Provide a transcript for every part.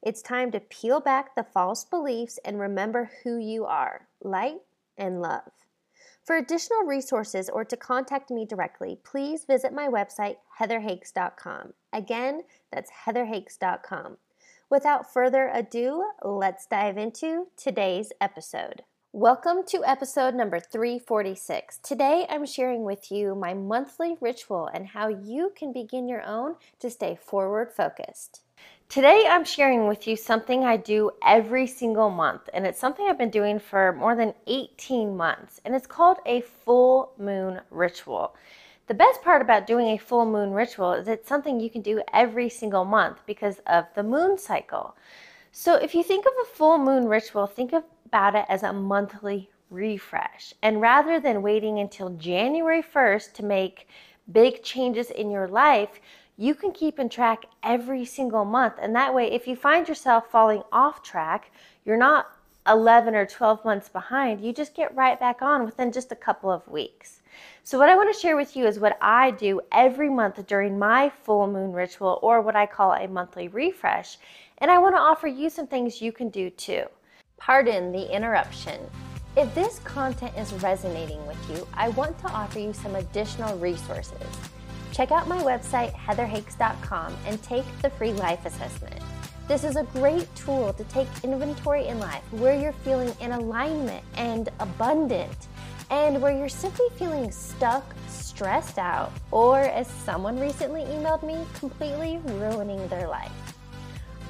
It's time to peel back the false beliefs and remember who you are light and love. For additional resources or to contact me directly, please visit my website, heatherhakes.com. Again, that's heatherhakes.com. Without further ado, let's dive into today's episode. Welcome to episode number 346. Today I'm sharing with you my monthly ritual and how you can begin your own to stay forward focused. Today, I'm sharing with you something I do every single month, and it's something I've been doing for more than 18 months, and it's called a full moon ritual. The best part about doing a full moon ritual is it's something you can do every single month because of the moon cycle. So, if you think of a full moon ritual, think about it as a monthly refresh. And rather than waiting until January 1st to make big changes in your life, you can keep in track every single month. And that way, if you find yourself falling off track, you're not 11 or 12 months behind. You just get right back on within just a couple of weeks. So, what I want to share with you is what I do every month during my full moon ritual, or what I call a monthly refresh. And I want to offer you some things you can do too. Pardon the interruption. If this content is resonating with you, I want to offer you some additional resources. Check out my website, heatherhakes.com, and take the free life assessment. This is a great tool to take inventory in life where you're feeling in alignment and abundant, and where you're simply feeling stuck, stressed out, or as someone recently emailed me, completely ruining their life.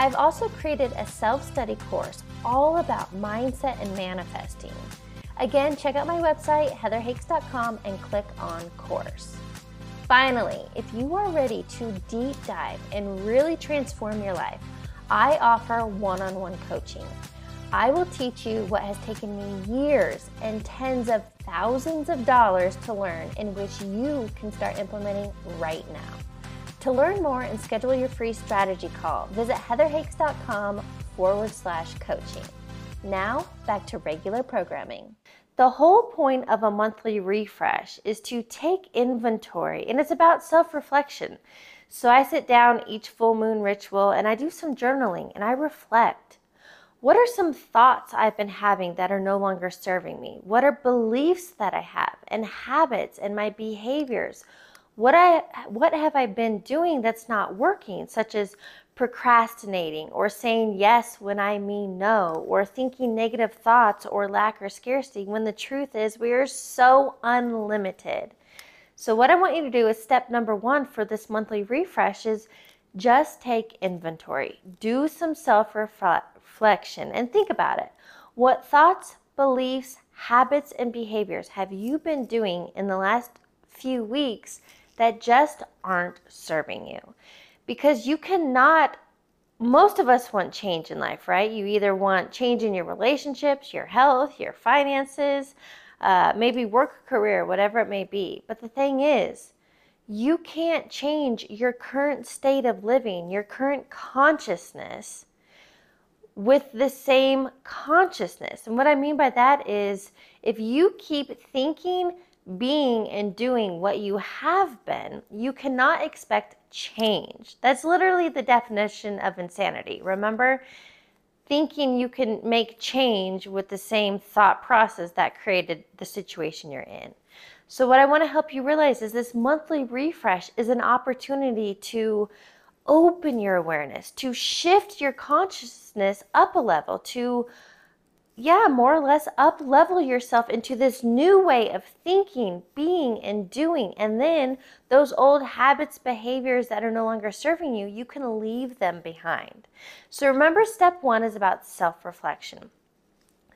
I've also created a self study course all about mindset and manifesting. Again, check out my website, heatherhakes.com, and click on course. Finally, if you are ready to deep dive and really transform your life, I offer one on one coaching. I will teach you what has taken me years and tens of thousands of dollars to learn, in which you can start implementing right now. To learn more and schedule your free strategy call, visit heatherhakes.com forward slash coaching. Now, back to regular programming. The whole point of a monthly refresh is to take inventory, and it's about self reflection. So I sit down each full moon ritual and I do some journaling and I reflect. What are some thoughts I've been having that are no longer serving me? What are beliefs that I have and habits and my behaviors? What I what have I been doing that's not working, such as procrastinating or saying yes when I mean no, or thinking negative thoughts or lack or scarcity when the truth is we are so unlimited. So, what I want you to do is step number one for this monthly refresh is just take inventory, do some self reflection, and think about it. What thoughts, beliefs, habits, and behaviors have you been doing in the last few weeks that just aren't serving you? Because you cannot most of us want change in life, right? You either want change in your relationships, your health, your finances, uh, maybe work career, whatever it may be. But the thing is, you can't change your current state of living, your current consciousness with the same consciousness. And what I mean by that is if you keep thinking, being, and doing what you have been, you cannot expect change. That's literally the definition of insanity. Remember? Thinking you can make change with the same thought process that created the situation you're in. So, what I want to help you realize is this monthly refresh is an opportunity to open your awareness, to shift your consciousness up a level, to yeah, more or less up level yourself into this new way of thinking, being, and doing. And then those old habits, behaviors that are no longer serving you, you can leave them behind. So remember, step one is about self reflection.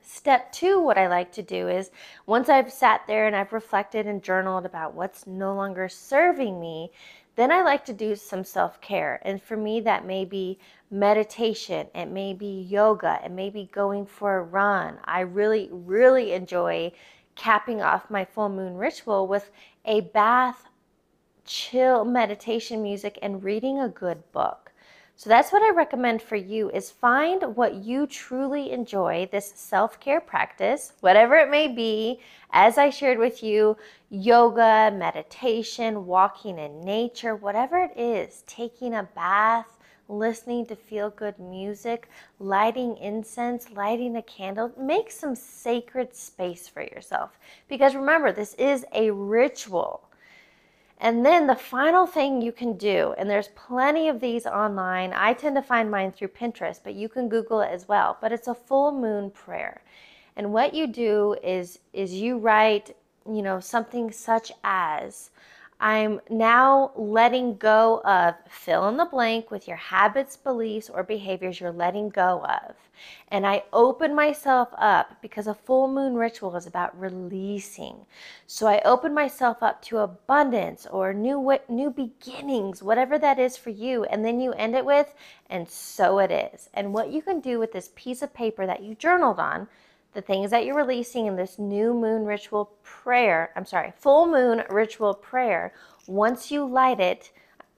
Step two, what I like to do is once I've sat there and I've reflected and journaled about what's no longer serving me, then I like to do some self care. And for me, that may be meditation, it may be yoga, it may be going for a run. I really, really enjoy capping off my full moon ritual with a bath, chill meditation music, and reading a good book. So that's what I recommend for you is find what you truly enjoy, this self-care practice, whatever it may be, as I shared with you, yoga, meditation, walking in nature, whatever it is, taking a bath, listening to feel good music, lighting incense, lighting a candle, make some sacred space for yourself. Because remember, this is a ritual. And then the final thing you can do, and there's plenty of these online. I tend to find mine through Pinterest, but you can Google it as well. But it's a full moon prayer. And what you do is is you write, you know, something such as I'm now letting go of fill in the blank with your habits, beliefs, or behaviors you're letting go of. And I open myself up because a full moon ritual is about releasing. So I open myself up to abundance or new new beginnings, whatever that is for you. And then you end it with, and so it is. And what you can do with this piece of paper that you journaled on the things that you're releasing in this new moon ritual prayer, I'm sorry, full moon ritual prayer, once you light it,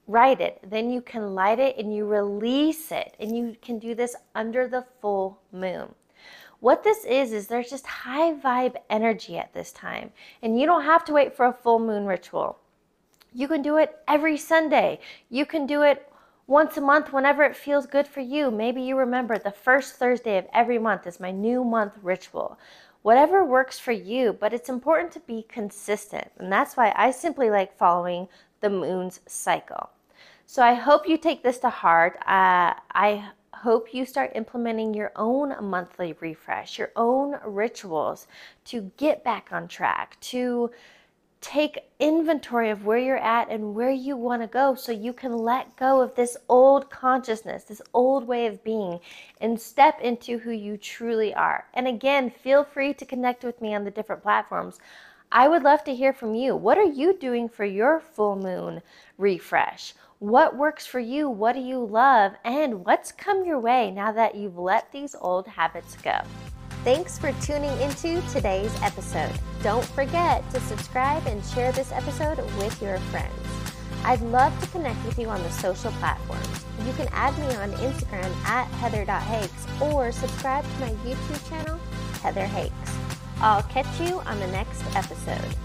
write it, then you can light it and you release it. And you can do this under the full moon. What this is, is there's just high vibe energy at this time. And you don't have to wait for a full moon ritual. You can do it every Sunday. You can do it once a month whenever it feels good for you. Maybe you remember the first Thursday of every month is my new month ritual. Whatever works for you, but it's important to be consistent. And that's why I simply like following the moon's cycle. So I hope you take this to heart. Uh, I hope you start implementing your own monthly refresh, your own rituals to get back on track, to take inventory of where you're at and where you want to go so you can let go of this old consciousness, this old way of being, and step into who you truly are. And again, feel free to connect with me on the different platforms. I would love to hear from you. What are you doing for your full moon refresh? What works for you? What do you love? And what's come your way now that you've let these old habits go? Thanks for tuning into today's episode. Don't forget to subscribe and share this episode with your friends. I'd love to connect with you on the social platforms. You can add me on Instagram at heather.hakes or subscribe to my YouTube channel, Heather Hakes. I'll catch you on the next episode.